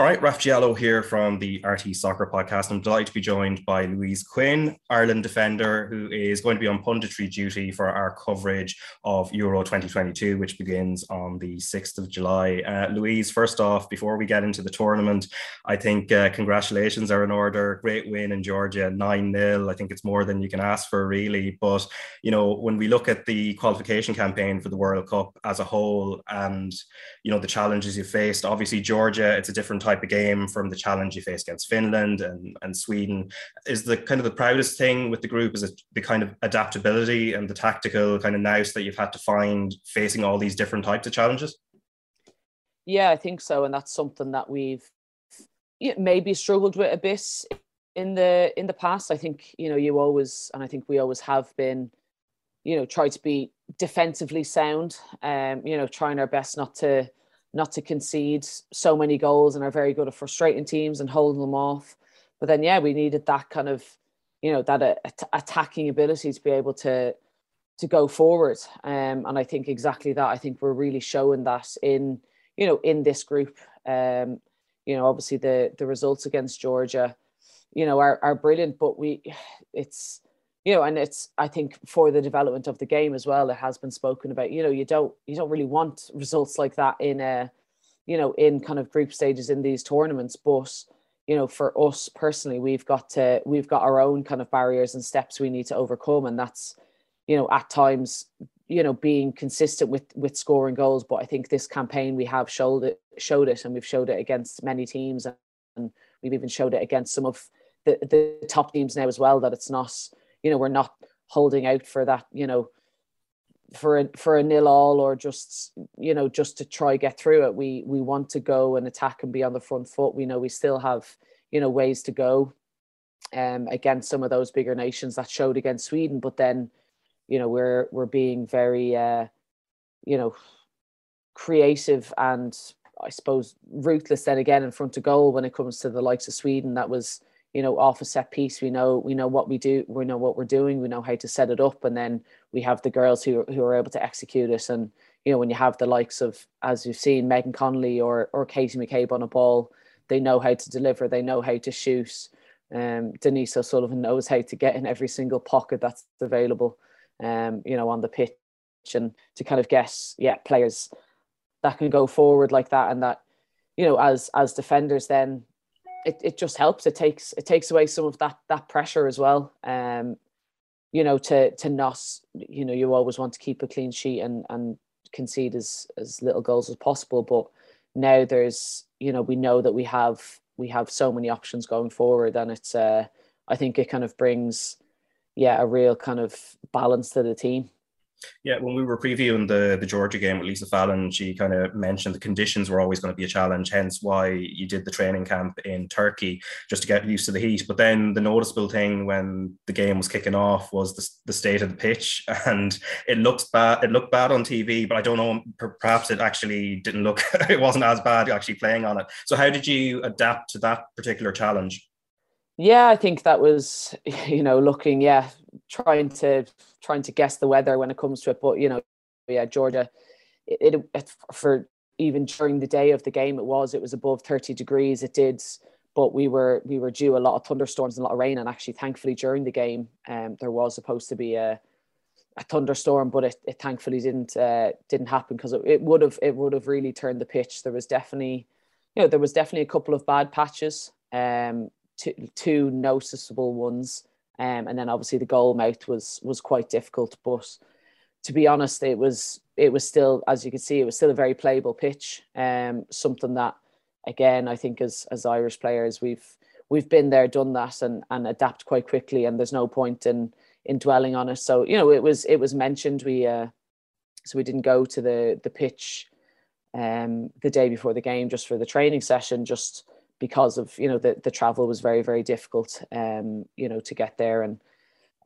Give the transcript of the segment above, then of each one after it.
All right, Raf Diallo here from the RTE Soccer Podcast. I'm delighted to be joined by Louise Quinn, Ireland defender, who is going to be on punditry duty for our coverage of Euro 2022, which begins on the 6th of July. Uh, Louise, first off, before we get into the tournament, I think uh, congratulations are in order. Great win in Georgia, 9 0. I think it's more than you can ask for, really. But, you know, when we look at the qualification campaign for the World Cup as a whole and, you know, the challenges you faced, obviously, Georgia, it's a different different type of game from the challenge you face against Finland and, and Sweden. Is the kind of the proudest thing with the group is the kind of adaptability and the tactical kind of nous that you've had to find facing all these different types of challenges? Yeah, I think so, and that's something that we've maybe struggled with a bit in the in the past. I think you know you always, and I think we always have been, you know, try to be defensively sound. Um, you know, trying our best not to not to concede so many goals and are very good at frustrating teams and holding them off. But then, yeah, we needed that kind of, you know, that uh, attacking ability to be able to to go forward. Um, and I think exactly that. I think we're really showing that in, you know, in this group. Um, you know, obviously the the results against Georgia, you know, are are brilliant. But we, it's you know, and it's I think for the development of the game as well, it has been spoken about. You know, you don't you don't really want results like that in a, you know, in kind of group stages in these tournaments. But you know, for us personally, we've got to we've got our own kind of barriers and steps we need to overcome, and that's, you know, at times, you know, being consistent with with scoring goals. But I think this campaign we have showed it showed it, and we've showed it against many teams, and we've even showed it against some of the the top teams now as well. That it's not you know we're not holding out for that you know for a for a nil all or just you know just to try get through it. We we want to go and attack and be on the front foot. We know we still have you know ways to go um against some of those bigger nations that showed against Sweden. But then you know we're we're being very uh you know creative and I suppose ruthless then again in front of goal when it comes to the likes of Sweden. That was you know off a set piece. We know we know what we do we know what we're doing we know how to set it up and then we have the girls who, who are able to execute it. And you know when you have the likes of as you've seen Megan Connolly or or Katie McCabe on a ball they know how to deliver they know how to shoot. Um, Denise O'Sullivan knows how to get in every single pocket that's available um, you know on the pitch and to kind of guess yeah players that can go forward like that. And that you know as as defenders then it, it just helps. It takes it takes away some of that that pressure as well. Um, you know, to to not, you know, you always want to keep a clean sheet and and concede as as little goals as possible. But now there's, you know, we know that we have we have so many options going forward, and it's uh, I think it kind of brings, yeah, a real kind of balance to the team. Yeah, when we were previewing the the Georgia game with Lisa Fallon, she kind of mentioned the conditions were always going to be a challenge, hence why you did the training camp in Turkey just to get used to the heat. But then the noticeable thing when the game was kicking off was the, the state of the pitch, and it looks bad. It looked bad on TV, but I don't know. Perhaps it actually didn't look. it wasn't as bad actually playing on it. So how did you adapt to that particular challenge? Yeah, I think that was, you know, looking, yeah, trying to trying to guess the weather when it comes to it. But you know, yeah, Georgia, it, it, it for even during the day of the game, it was it was above thirty degrees. It did, but we were we were due a lot of thunderstorms and a lot of rain. And actually, thankfully, during the game, um, there was supposed to be a a thunderstorm, but it, it thankfully didn't uh, didn't happen because it, it would have it would have really turned the pitch. There was definitely, you know, there was definitely a couple of bad patches. Um, two, noticeable ones. Um, and then obviously the goal mouth was was quite difficult. But to be honest, it was it was still, as you can see, it was still a very playable pitch. Um, something that, again, I think as as Irish players, we've we've been there, done that, and and adapt quite quickly. And there's no point in in dwelling on it. So you know, it was it was mentioned. We uh, so we didn't go to the the pitch um the day before the game just for the training session, just because of you know the the travel was very very difficult um you know to get there. And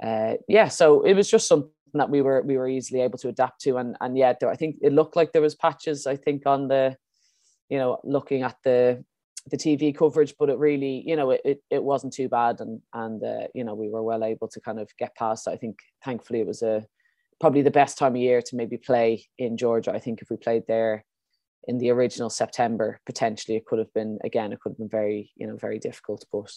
uh yeah so it was just something that we were we were easily able to adapt to. And and yeah I think it looked like there was patches I think on the you know looking at the the TV coverage but it really you know it, it, it wasn't too bad. And and uh, you know we were well able to kind of get past. I think thankfully it was a probably the best time of year to maybe play in Georgia I think if we played there in the original September, potentially it could have been again, it could have been very, you know, very difficult. But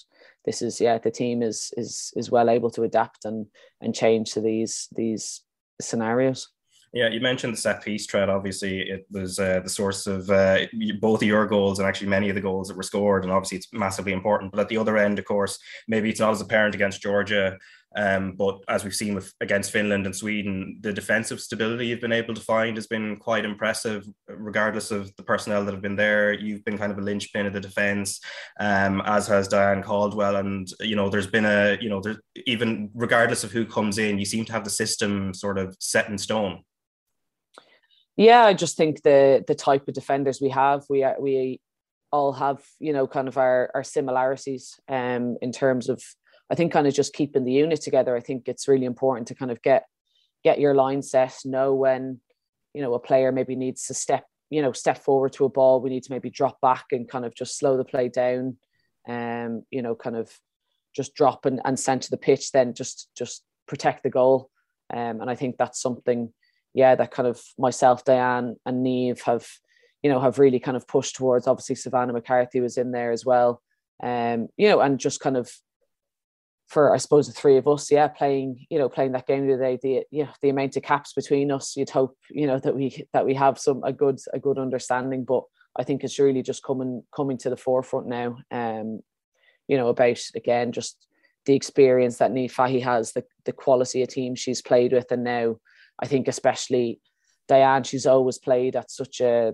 this is yeah, the team is is is well able to adapt and and change to these these scenarios. Yeah, you mentioned the set piece threat. Obviously, it was uh, the source of uh, both of your goals and actually many of the goals that were scored. And obviously, it's massively important. But at the other end, of course, maybe it's not as apparent against Georgia. Um, but as we've seen with against Finland and Sweden, the defensive stability you've been able to find has been quite impressive, regardless of the personnel that have been there. You've been kind of a linchpin of the defense, um, as has Diane Caldwell. And you know, there's been a you know, there's even regardless of who comes in, you seem to have the system sort of set in stone. Yeah, I just think the the type of defenders we have, we we all have you know kind of our our similarities um in terms of I think kind of just keeping the unit together. I think it's really important to kind of get get your line set, know when you know a player maybe needs to step you know step forward to a ball. We need to maybe drop back and kind of just slow the play down. Um, you know, kind of just drop and, and to the pitch. Then just just protect the goal. Um, and I think that's something yeah, that kind of myself, Diane, and Niamh have, you know, have really kind of pushed towards. Obviously, Savannah McCarthy was in there as well, um, you know, and just kind of for I suppose the three of us, yeah, playing, you know, playing that game today, the you know, the amount of caps between us, you'd hope, you know, that we that we have some a good a good understanding. But I think it's really just coming coming to the forefront now. Um, you know, about again just the experience that Niamh Fahey has, the the quality of team she's played with, and now I think especially Diane, she's always played at such a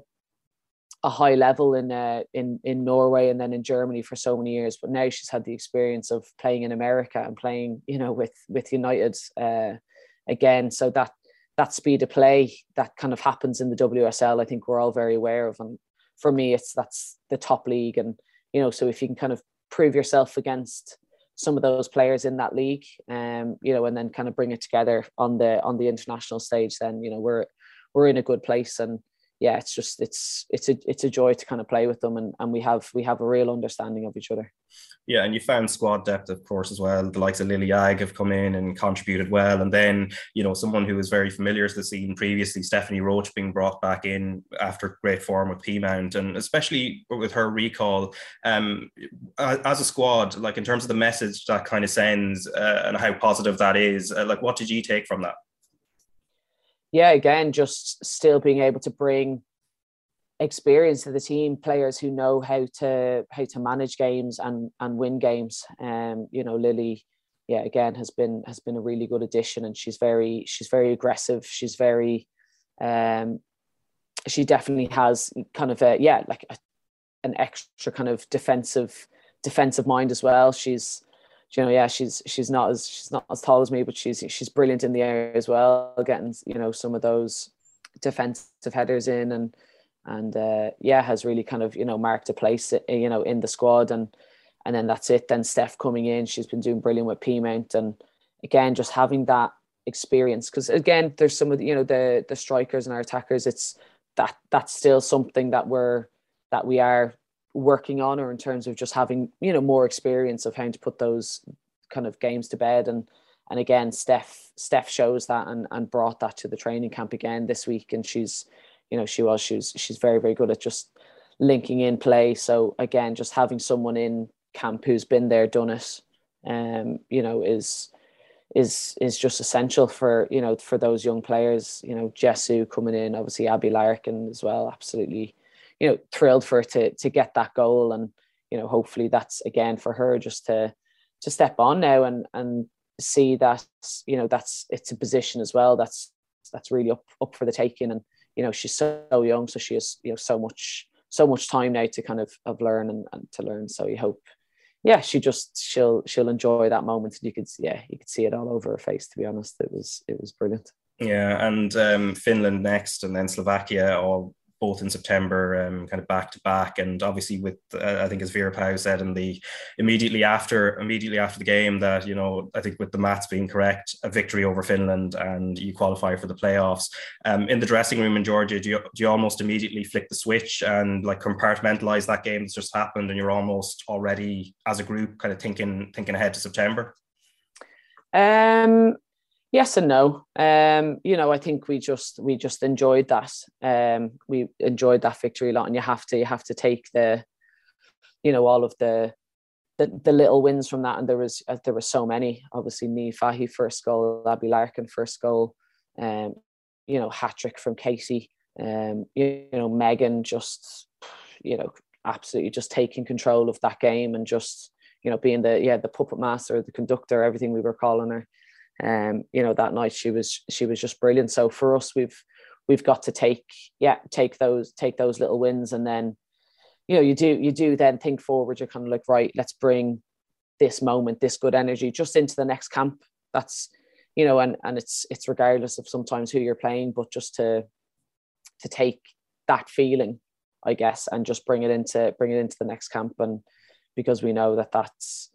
a high level in uh, in in Norway and then in Germany for so many years. But now she's had the experience of playing in America and playing, you know, with with United uh, again. So that that speed of play that kind of happens in the WSL, I think we're all very aware of. And for me, it's that's the top league, and you know, so if you can kind of prove yourself against some of those players in that league, um, you know, and then kind of bring it together on the on the international stage, then you know we're we're in a good place. And yeah, it's just it's it's a it's a joy to kind of play with them, and and we have we have a real understanding of each other. Yeah, and you found squad depth, of course, as well. The likes of Lily Agg have come in and contributed well, and then you know someone who was very familiar to the scene previously, Stephanie Roche, being brought back in after great form with Peamount, and especially with her recall. Um, as a squad, like in terms of the message that kind of sends uh, and how positive that is, uh, like what did you take from that? Yeah, again, just still being able to bring experience to the team, players who know how to how to manage games and and win games. Um, you know, Lily, yeah, again has been has been a really good addition, and she's very she's very aggressive. She's very, um, she definitely has kind of a yeah like a, an extra kind of defensive defensive mind as well. She's you know, yeah, she's she's not as she's not as tall as me, but she's she's brilliant in the air as well, getting you know some of those defensive headers in and and uh, yeah, has really kind of you know marked a place you know in the squad and and then that's it. Then Steph coming in, she's been doing brilliant with Peamount and again just having that experience because again there's some of the, you know the the strikers and our attackers. It's that that's still something that we're that we are working on or in terms of just having you know more experience of how to put those kind of games to bed. And and again Steph Steph shows that and, and brought that to the training camp again this week. And she's you know she was she's she's very very good at just linking in play. So again just having someone in camp who's been there done it um you know is is is just essential for you know for those young players. You know Jesu coming in obviously Abbie Larkin as well absolutely you know thrilled for her to to get that goal. And you know hopefully that's again for her just to to step on now and and see that you know that's it's a position as well that's that's really up up for the taking. And you know she's so young so she has you know so much so much time now to kind of of learn and, and to learn. So you hope yeah she just she'll she'll enjoy that moment. And you could yeah you could see it all over her face to be honest. It was it was brilliant. Yeah and um finland next and then slovakia all both in September, um, kind of back to back, and obviously with uh, I think as Vera Pauw said in the immediately after immediately after the game that you know I think with the maths being correct, a victory over Finland and you qualify for the playoffs. Um, in the dressing room in Georgia, do you do you almost immediately flick the switch and like compartmentalize that game that's just happened, and you're almost already as a group kind of thinking thinking ahead to September? Um, yes and no. Um you know i think we just we just enjoyed that. Um we enjoyed that victory a lot and you have to you have to take the you know all of the the, the little wins from that. And there was uh, there were so many. Obviously Niamh Fahey first goal Abbie Larkin first goal. Um you know hat trick from Casey. Um you, you know Megan just you know absolutely just taking control of that game and just you know being the yeah the puppet master the conductor everything we were calling her um you know that night she was she was just brilliant. So for us we've we've got to take yeah take those take those little wins. And then you know you do you do then think forward. You're kind of like right let's bring this moment this good energy just into the next camp. That's you know and and it's it's regardless of sometimes who you're playing but just to to take that feeling i guess and just bring it into bring it into the next camp. And because we know that that's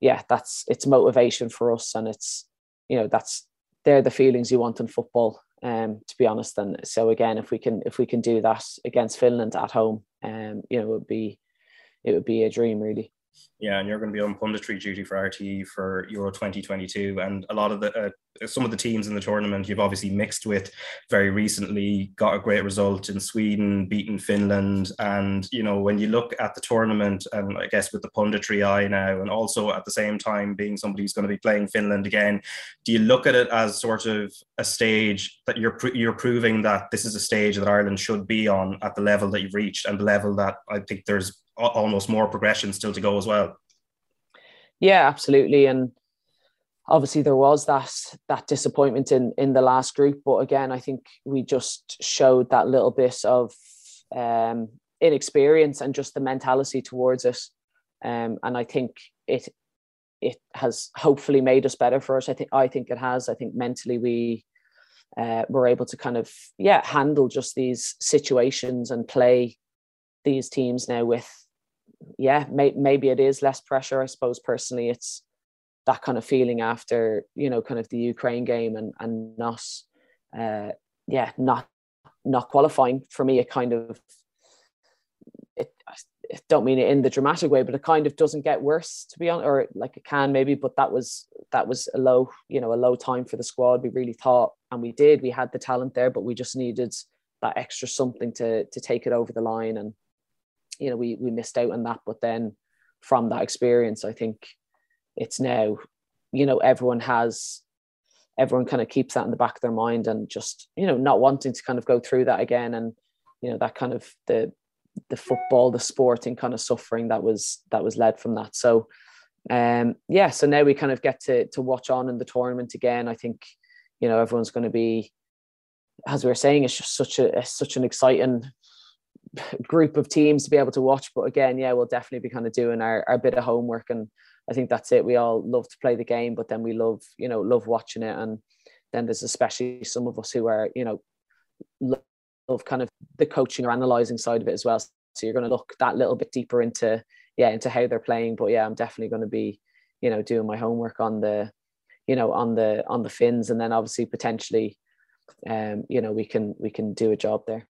yeah that's it's motivation for us and it's you know that's they're the feelings you want in football um to be honest. And so again if we can if we can do that against finland at home um you know it would be it would be a dream really yeah, and you're going to be on punditry duty for RTE for Euro 2022, and a lot of the uh, some of the teams in the tournament you've obviously mixed with very recently got a great result in Sweden, beaten Finland, and you know when you look at the tournament, and I guess with the punditry eye now, and also at the same time being somebody who's going to be playing Finland again, do you look at it as sort of a stage that you're you're proving that this is a stage that Ireland should be on at the level that you've reached and the level that I think there's almost more progression still to go as well. Yeah, absolutely. And obviously there was that that disappointment in in the last group, but again, I think we just showed that little bit of um, inexperience and just the mentality towards it. Um, and I think it it has hopefully made us better for us. I think I think it has. I think mentally we uh, were able to kind of yeah handle just these situations and play these teams now with yeah, may, maybe it is less pressure. I suppose personally, it's that kind of feeling after you know, kind of the Ukraine game and and not, uh, yeah, not not qualifying for me. It kind of, it, I don't mean it in the dramatic way, but it kind of doesn't get worse to be honest, or like it can maybe. But that was that was a low, you know, a low time for the squad. We really thought, and we did. We had the talent there, but we just needed that extra something to to take it over the line and you know we we missed out on that. But then from that experience i think it's now you know everyone has everyone kind of keeps that in the back of their mind and just you know not wanting to kind of go through that again. And you know that kind of the the football the sporting kind of suffering that was that was led from that. So um yeah so now we kind of get to to watch on in the tournament again. I think you know everyone's going to be as we were saying it's just such a such an exciting group of teams to be able to watch. But again, yeah, we'll definitely be kind of doing our, our bit of homework. And I think that's it. We all love to play the game, but then we love, you know, love watching it. And then there's especially some of us who are, you know, love kind of the coaching or analyzing side of it as well. So you're going to look that little bit deeper into, yeah, into how they're playing. But yeah, I'm definitely going to be, you know, doing my homework on the, you know, on the on the Finns, and then obviously potentially, um, you know, we can we can do a job there.